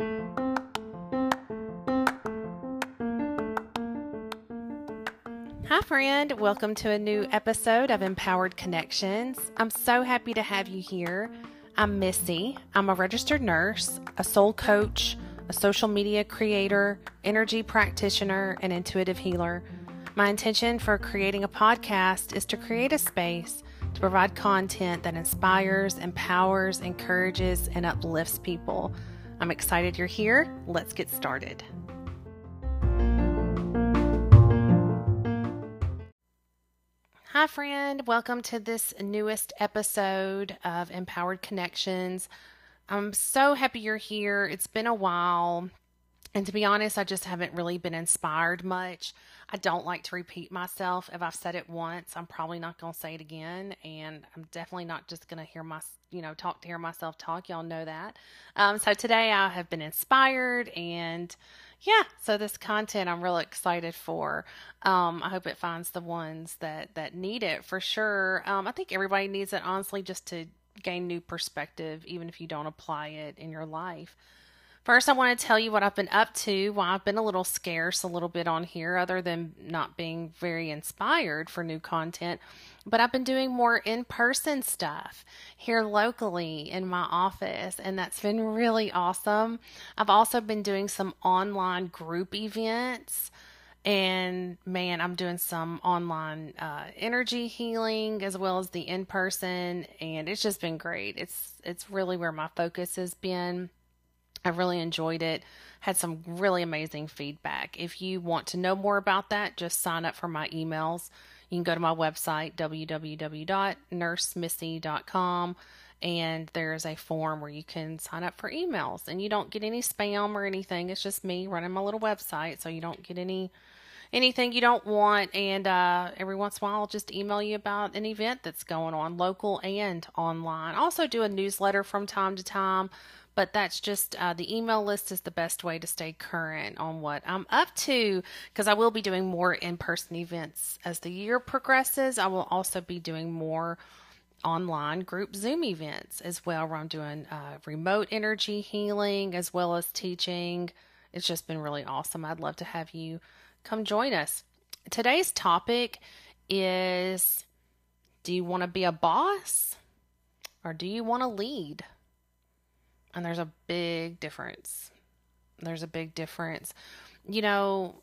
Hi, friend. Welcome to a new episode of Empowered Connections. I'm so happy to have you here. I'm Missy. I'm a registered nurse, a soul coach, a social media creator, energy practitioner, and intuitive healer. My intention for creating a podcast is to create a space to provide content that inspires, empowers, encourages, and uplifts people. I'm excited you're here. Let's get started. Hi, friend. Welcome to this newest episode of Empowered Connections. I'm so happy you're here. It's been a while. And to be honest, I just haven't really been inspired much. I don't like to repeat myself. If I've said it once, I'm probably not going to say it again. And I'm definitely not just going to hear my, you know, talk to hear myself talk. Y'all know that. Um, so today I have been inspired and yeah, so this content I'm really excited for. Um, I hope it finds the ones that that need it for sure. Um, I think everybody needs it honestly, just to gain new perspective, even if you don't apply it in your life. First, I want to tell you what I've been up to. Why I've been a little scarce a little bit on here, other than not being very inspired for new content. But I've been doing more in person stuff here locally in my office, and that's been really awesome. I've also been doing some online group events and man i'm doing some online uh, energy healing as well as the in person and it's just been great it's it's really where my focus has been I really enjoyed it. Had some really amazing feedback. If you want to know more about that, just sign up for my emails. You can go to my website, www.nursemissy.com, and there's a form where you can sign up for emails. And you don't get any spam or anything. It's just me running my little website, so you don't get any anything you don't want. And uh, every once in a while, I'll just email you about an event that's going on, local and online. also do a newsletter from time to time but that's just uh, the email list is the best way to stay current on what I'm up to because I will be doing more in person events as the year progresses. I will also be doing more online group Zoom events as well, where I'm doing uh, remote energy healing as well as teaching. It's just been really awesome. I'd love to have you come join us. Today's topic is Do you want to be a boss or do you want to lead? And there's a big difference. There's a big difference. You know,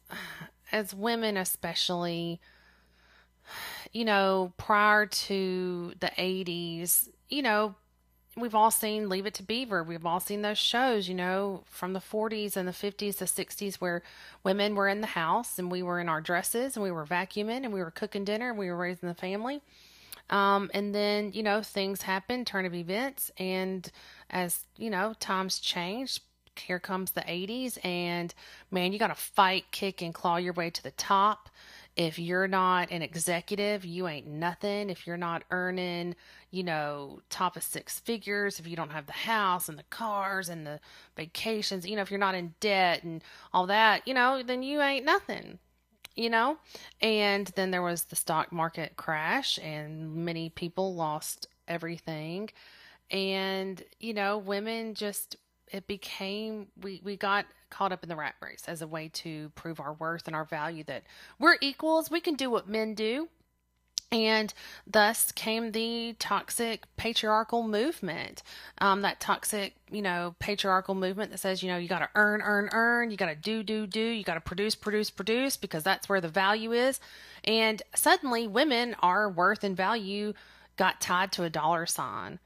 as women, especially, you know, prior to the 80s, you know, we've all seen Leave It to Beaver. We've all seen those shows, you know, from the 40s and the 50s, the 60s, where women were in the house and we were in our dresses and we were vacuuming and we were cooking dinner and we were raising the family. Um, and then, you know, things happen, turn of events. And as, you know, times change, here comes the 80s. And man, you got to fight, kick, and claw your way to the top. If you're not an executive, you ain't nothing. If you're not earning, you know, top of six figures, if you don't have the house and the cars and the vacations, you know, if you're not in debt and all that, you know, then you ain't nothing you know? And then there was the stock market crash, and many people lost everything. And, you know, women just, it became, we, we got caught up in the rat race as a way to prove our worth and our value that we're equals, we can do what men do. And thus came the toxic patriarchal movement. Um, that toxic, you know, patriarchal movement that says, you know, you got to earn, earn, earn. You got to do, do, do. You got to produce, produce, produce because that's where the value is. And suddenly, women, our worth and value got tied to a dollar sign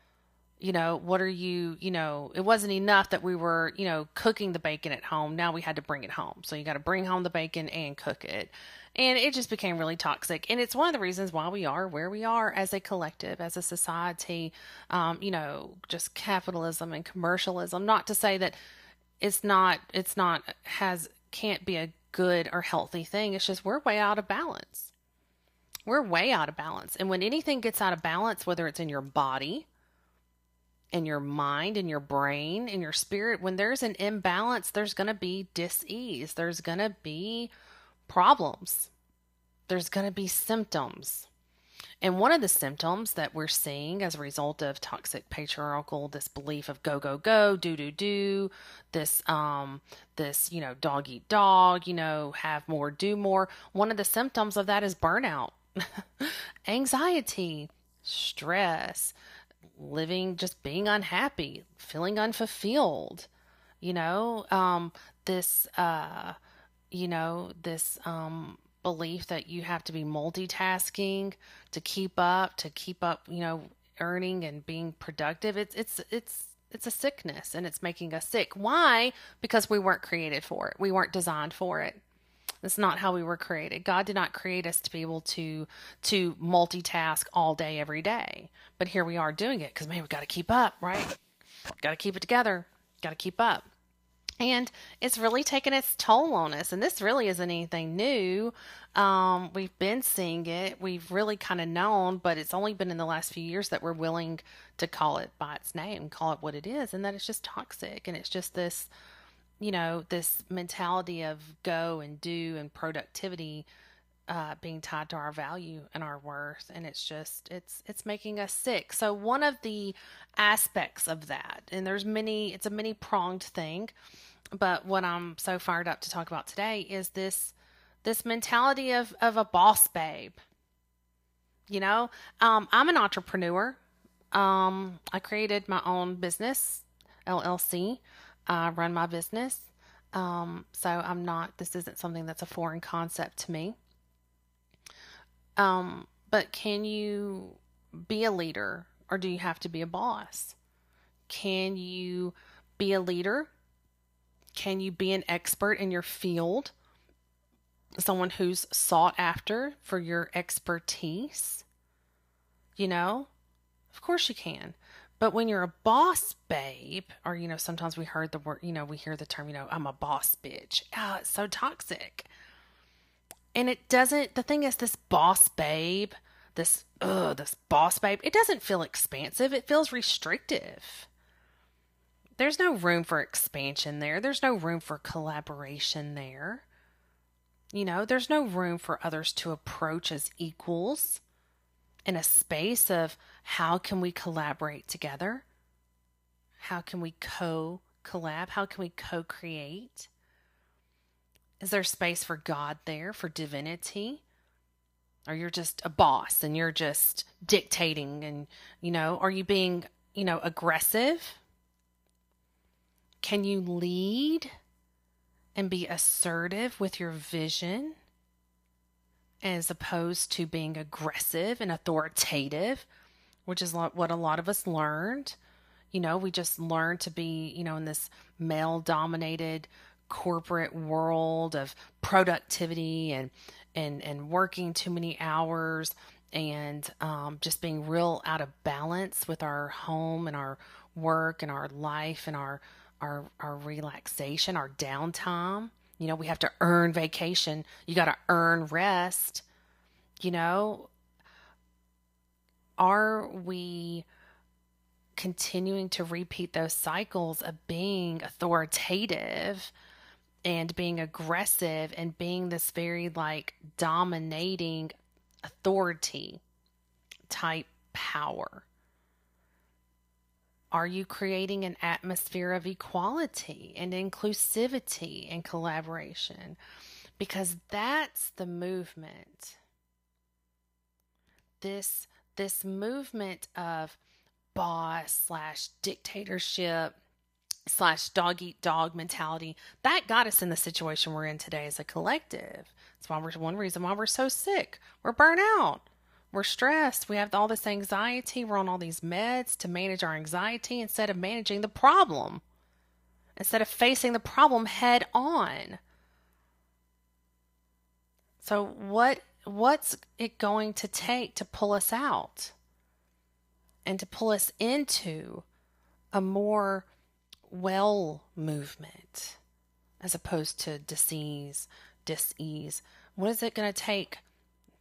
you know, what are you, you know, it wasn't enough that we were, you know, cooking the bacon at home. Now we had to bring it home. So you got to bring home the bacon and cook it. And it just became really toxic. And it's one of the reasons why we are where we are as a collective, as a society, um, you know, just capitalism and commercialism. Not to say that it's not, it's not, has, can't be a good or healthy thing. It's just we're way out of balance. We're way out of balance. And when anything gets out of balance, whether it's in your body, in your mind, in your brain, in your spirit, when there's an imbalance, there's going to be dis-ease. There's going to be problems. There's going to be symptoms. And one of the symptoms that we're seeing as a result of toxic patriarchal, this belief of go, go, go, do, do, do, this, um, this, you know, dog eat dog, you know, have more, do more. One of the symptoms of that is burnout, anxiety, stress, living, just being unhappy, feeling unfulfilled, you know, um, this, uh, you know, this, um, belief that you have to be multitasking to keep up, to keep up, you know, earning and being productive. It's it's it's it's a sickness and it's making us sick. Why? Because we weren't created for it. We weren't designed for it. That's not how we were created. God did not create us to be able to to multitask all day every day. But here we are doing it because man, we got to keep up, right? Got to keep it together. Got to keep up. And it's really taken its toll on us. And this really isn't anything new. Um, we've been seeing it. We've really kind of known, but it's only been in the last few years that we're willing to call it by its name, call it what it is, and that it's just toxic. And it's just this, you know, this mentality of go and do and productivity uh, being tied to our value and our worth and it's just it's it's making us sick so one of the aspects of that and there's many it's a many pronged thing but what I'm so fired up to talk about today is this this mentality of of a boss babe. You know, um, I'm an entrepreneur. Um, I created my own business, LLC. I run my business. Um, so I'm not. This isn't something that's a foreign concept to me. Um, but can you be a leader, or do you have to be a boss? Can you be a leader can you be an expert in your field? Someone who's sought after for your expertise? You know, of course you can. But when you're a boss babe, or, you know, sometimes we heard the word, you know, we hear the term, you know, I'm a boss bitch. Oh, it's so toxic. And it doesn't, the thing is, this boss babe, this, ugh, this boss babe, it doesn't feel expansive. It feels restrictive there's no room for expansion there. There's no room for collaboration there. You know, there's no room for others to approach as equals in a space of how can we collaborate together? How can we co collab? How can we co create? Is there space for God there, for divinity? Or you're just a boss and you're just dictating and, you know, are you being, you know, aggressive? Can you lead and be assertive with your vision as opposed to being aggressive and authoritative, which is what a lot of us learned? You know, we just learned to be, you know, in this male dominated corporate world of productivity and and and working too many hours and um, just being real out of balance with our home and our work and our life and our our our relaxation, our downtime. You know, we have to earn vacation. You got to earn rest. You know, are we continuing to repeat those cycles of being authoritative and being aggressive and being this very like dominating authority type power? Are you creating an atmosphere of equality and inclusivity and collaboration? Because that's the movement. This this movement of boss slash dictatorship slash dog eat dog mentality that got us in the situation we're in today as a collective. It's one reason why we're so sick. We're burnt out. We're stressed. We have all this anxiety. We're on all these meds to manage our anxiety instead of managing the problem, instead of facing the problem head on. So what what's it going to take to pull us out and to pull us into a more well movement as opposed to disease, disease? What is it going to take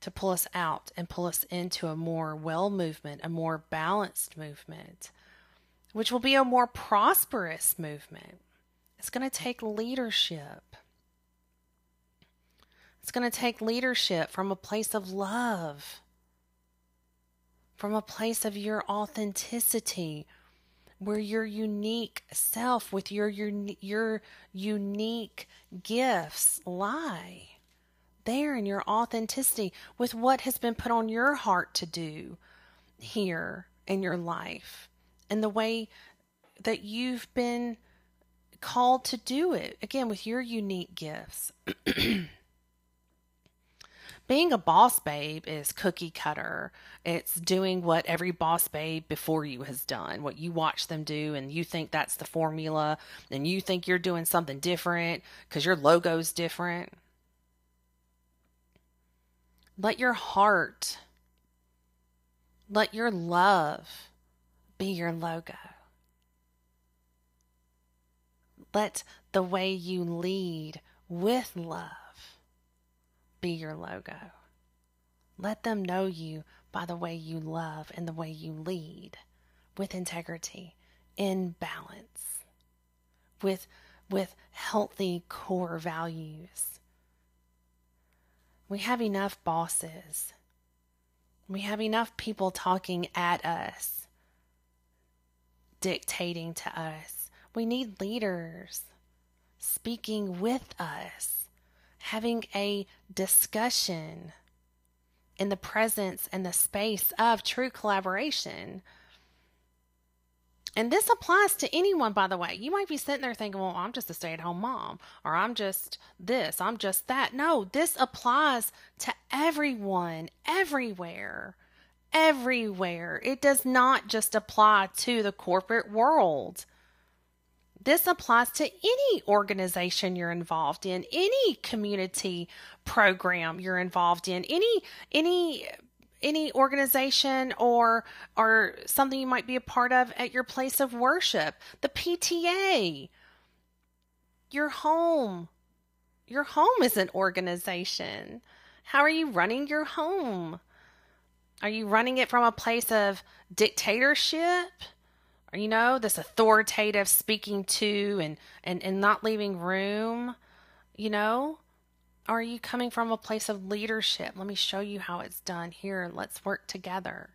to pull us out and pull us into a more well movement, a more balanced movement, which will be a more prosperous movement. It's going to take leadership. It's going to take leadership from a place of love. from a place of your authenticity, where your unique self with your your, your unique gifts lie. There in your authenticity with what has been put on your heart to do here in your life and the way that you've been called to do it again with your unique gifts. Being a boss babe is cookie cutter. It's doing what every boss babe before you has done, what you watch them do, and you think that's the formula, and you think you're doing something different because your logo's different. Let your heart, let your love be your logo. Let the way you lead with love be your logo. Let them know you by the way you love and the way you lead with integrity, in balance, with, with healthy core values. We have enough bosses. We have enough people talking at us, dictating to us we need leaders speaking with us, having a discussion in the presence and the space of true collaboration. And this applies to anyone, by the way. You might be sitting there thinking, well, I'm just a stay at home mom, or I'm just this, I'm just that. No, this applies to everyone, everywhere, everywhere. It does not just apply to the corporate world. This applies to any organization you're involved in, any community program you're involved in, any any any organization or or something you might be a part of at your place of worship, the PTA, your home. Your home is an organization. How are you running your home? Are you running it from a place of dictatorship? you know, this authoritative speaking to and, and, and not leaving room, you know? Are you coming from a place of leadership? Let me show you how it's done here. Let's work together.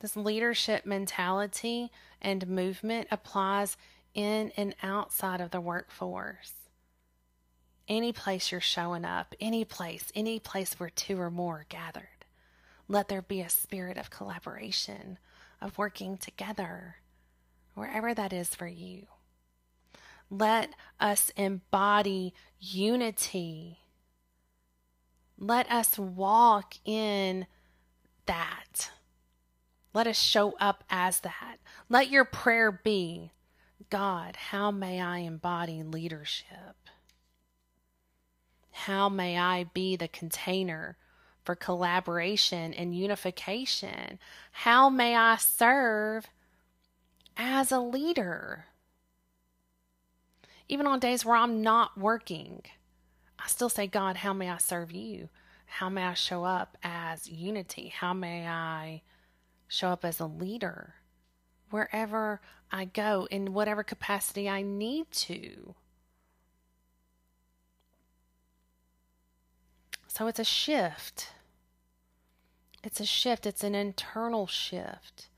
This leadership mentality and movement applies in and outside of the workforce. Any place you're showing up, any place, any place where two or more are gathered, let there be a spirit of collaboration, of working together, wherever that is for you. Let us embody unity. Let us walk in that. Let us show up as that. Let your prayer be God, how may I embody leadership? How may I be the container for collaboration and unification? How may I serve as a leader? Even on days where I'm not working, I still say, God, how may I serve you? How may I show up as unity? How may I show up as a leader wherever I go in whatever capacity I need to? So it's a shift. It's a shift, it's an internal shift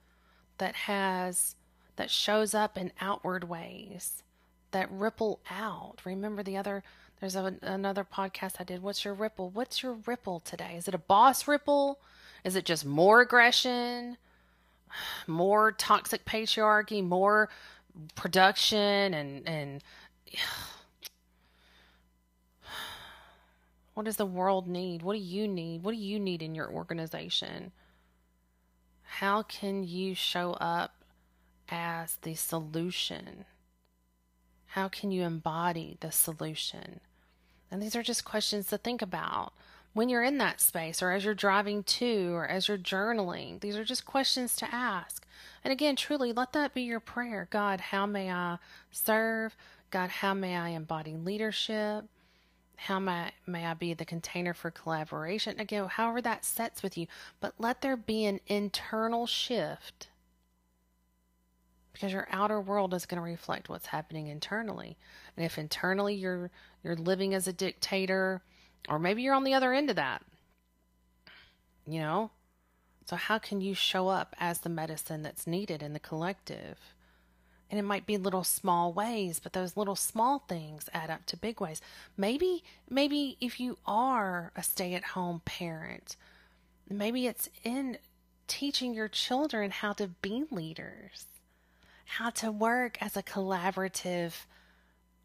that has that shows up in outward ways that ripple out. Remember the other there's a, another podcast I did. What's your ripple? What's your ripple today? Is it a boss ripple? Is it just more aggression? More toxic patriarchy, more production and and what does the world need? What do you need? What do you need in your organization? How can you show up as the solution? How can you embody the solution? And these are just questions to think about when you're in that space or as you're driving to or as you're journaling. These are just questions to ask. And again, truly let that be your prayer. God, how may I serve? God, how may I embody leadership? how may, may I be the container for collaboration? Again, however that sets with you, but let there be an internal shift because your outer world is going to reflect what's happening internally. And if internally you're you're living as a dictator, or maybe you're on the other end of that, you know, So, how can you show up as the medicine that's needed in the collective? And it might be little small ways, but those little small things add up to big ways. Maybe, maybe if you are a stay at home parent, maybe it's in teaching your children how to be leaders, how to work as a collaborative,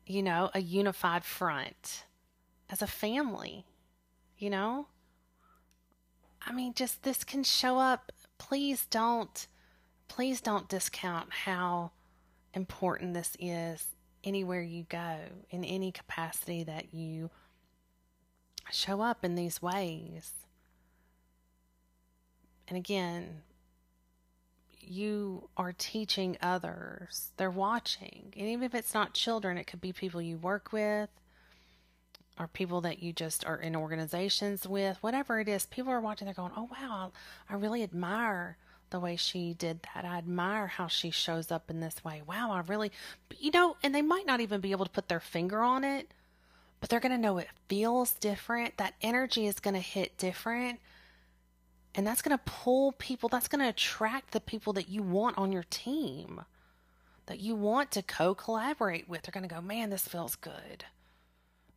you know, a unified front, as a family, you know? I mean, just this can show up. Please don't, please don't discount how important this is anywhere you go, in any capacity that you show up in these ways. And again, you are teaching others. They're watching. And even if it's not children, it could be people you work with or people that you just are in organizations with, whatever it is. People are watching, they're going, oh, wow, I really admire the way she did that. I admire how she shows up in this way. Wow, I really, you know, and they might not even be able to put their finger on it, but they're going to know it feels different. That energy is going to hit different. And that's going to pull people, that's going to attract the people that you want on your team, that you want to co collaborate with. They're going to go, man, this feels good.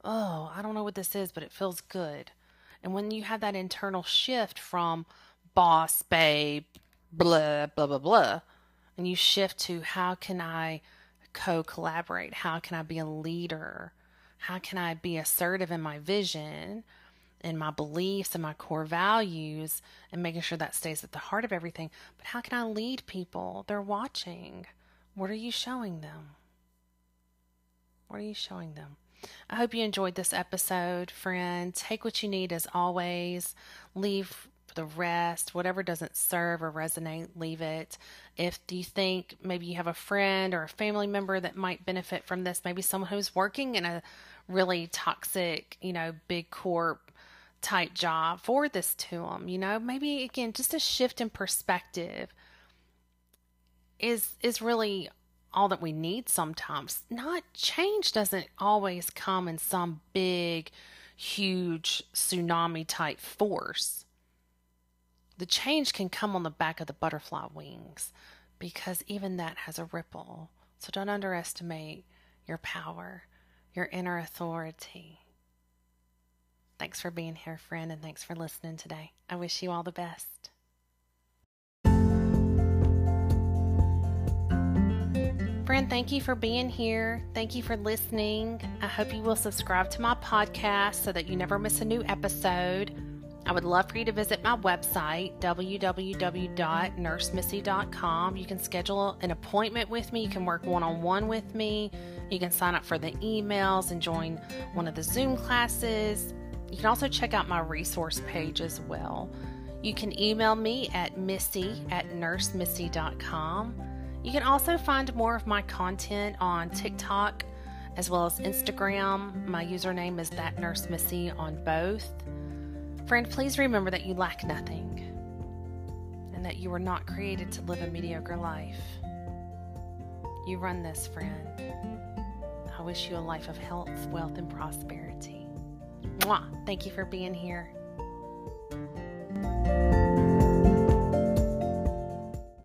Oh, I don't know what this is, but it feels good. And when you have that internal shift from boss, babe, blah, blah, blah, blah. And you shift to how can I co collaborate? How can I be a leader? How can I be assertive in my vision and my beliefs and my core values and making sure that stays at the heart of everything? But how can I lead people? They're watching. What are you showing them? What are you showing them? I hope you enjoyed this episode, friend. Take what you need as always. Leave the rest. Whatever doesn't serve or resonate, leave it. If do you think maybe you have a friend or a family member that might benefit from this, maybe someone who's working in a really toxic, you know, big corp type job, forward this to them. You know, maybe again, just a shift in perspective is is really all that we need sometimes. Not change doesn't always come in some big, huge tsunami type force the change can come on the back of the butterfly wings because even that has a ripple. So don't underestimate your power, your inner authority. Thanks for being here, friend, and thanks for listening today. I wish you all the best. Friend, thank you for being here. Thank you for listening. I hope you will subscribe to my podcast so that you never miss a new episode. I would love for you to visit my website, www.nursemissy.com. You can schedule an appointment with me. You can work one on one with me. You can sign up for the emails and join one of the Zoom classes. You can also check out my resource page as well. You can email me at missy at nursemissy.com. You can also find more of my content on TikTok as well as Instagram. My username is that nurse missy on both. Friend, please remember that you lack nothing and that you were not created to live a mediocre life. You run this, friend. I wish you a life of health, wealth, and prosperity. Mwah! Thank you for being here.